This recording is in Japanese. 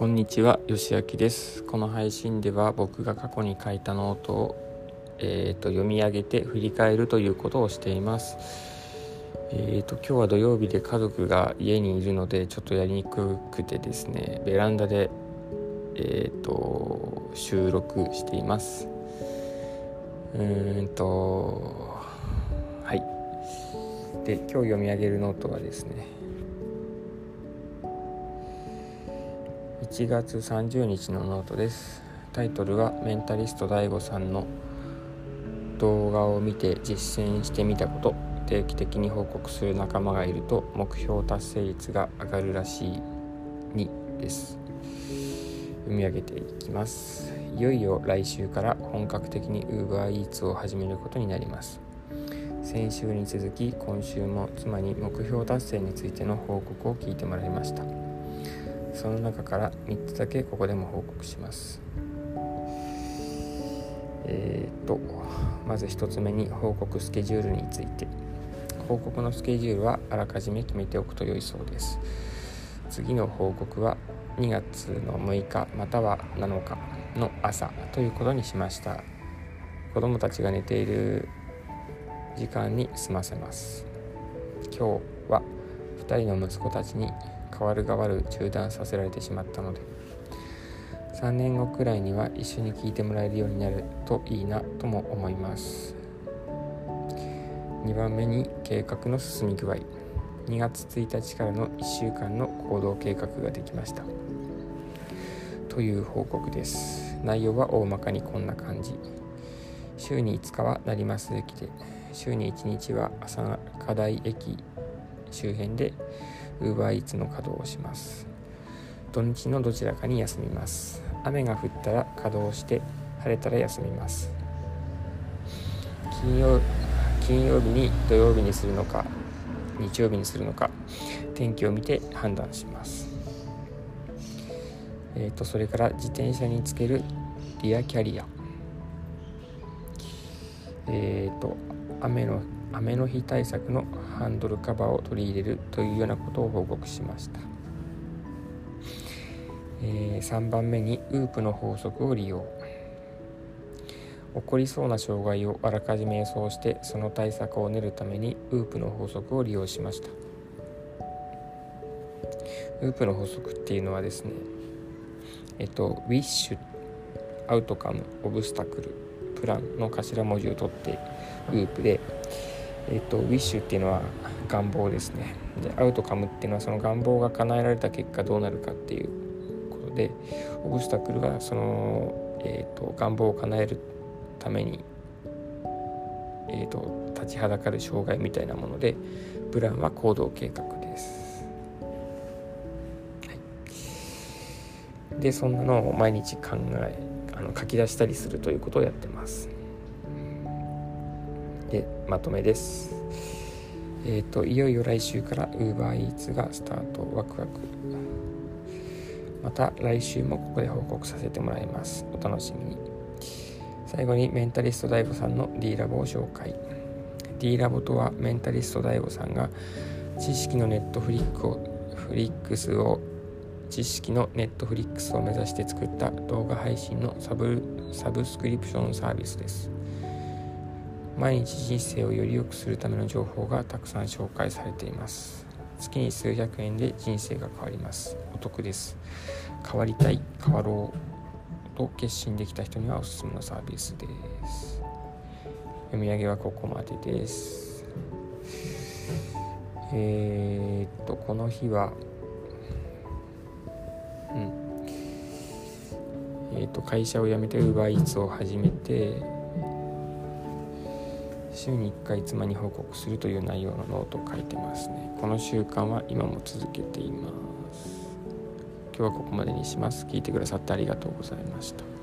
こんにちは、よしあきです。この配信では僕が過去に書いたノートを、えー、と読み上げて振り返るということをしています。えー、と今日は土曜日で家族が家にいるのでちょっとやりにくくてですね、ベランダで、えー、と収録しています。うーんとはい。で今日読み上げるノートはですね1月30日のノートです。タイトルはメンタリスト DAIGO さんの動画を見て実践してみたこと。定期的に報告する仲間がいると目標達成率が上がるらしい2です。読み上げていきます。いよいよ来週から本格的に UberEats を始めることになります。先週に続き今週も妻に目標達成についての報告を聞いてもらいました。その中から3つだけここでも報告します。えー、とまず1つ目に報告スケジュールについて。報告のスケジュールはあらかじめ決めておくと良いそうです。次の報告は2月の6日または7日の朝ということにしました。子供たちが寝ている時間に済ませます。今日は2人の息子たちに代わる代わる中断させられてしまったので3年後くらいには一緒に聞いてもらえるようになるといいなとも思います。2番目に計画の進み具合。2月1日からの1週間の行動計画ができました。という報告です。内容は大まかにこんな感じ。週に5日は成増駅できて週に1日は朝課題駅周辺で UberEats の稼働をします。土日のどちらかに休みます。雨が降ったら稼働して晴れたら休みます。金曜金曜日に土曜日にするのか日曜日にするのか天気を見て判断します。えーとそれから自転車につけるリアキャリア。えーと雨の雨の日対策のハンドルカバーを取り入れるというようなことを報告しました、えー3番目にウープの法則を利用。起こりそうな障害をあらかじめ予想してその対策を練るためにウープの法則を利用しました。ウープの法則っていうのはですねえっと Wish アウトカムオブスタクル。プランの頭文字を取ってウープでえっと、ウィッシュっていうのは願望ですね。でアウトカムっていうのはその願望が叶えられた結果どうなるかっていうことでオブスタクルがその、えっと、願望を叶えるために、えっと、立ちはだかる障害みたいなものでプランは行動計画です、でそんなのを毎日考えあの書き出したりするということをやってます。でまとめです。えっ、といよいよ来週から UberEats がスタート。ワクワク。また来週もここで報告させてもらいます。お楽しみに。最後にメンタリスト DAIGO さんの D ラボを紹介。D ラボとはメンタリスト DAIGO さんが知識のネットフリックをフリックスを知識のネットフリックスを目指して作った動画配信のサブサブスクリプションサービスです。毎日人生をより良くするための情報がたくさん紹介されています。月に数百円で人生が変わります。お得です。変わりたい変わろうと決心できた人にはおすすめのサービスです。読み上げはここまでです。えー、っとこの日はうん。えー、っと会社を辞めて UberEats を始めて週に1回妻に報告するという内容のノートを書いてますね。この習慣は今も続けています。今日はここまでにします。聞いてくださってありがとうございました。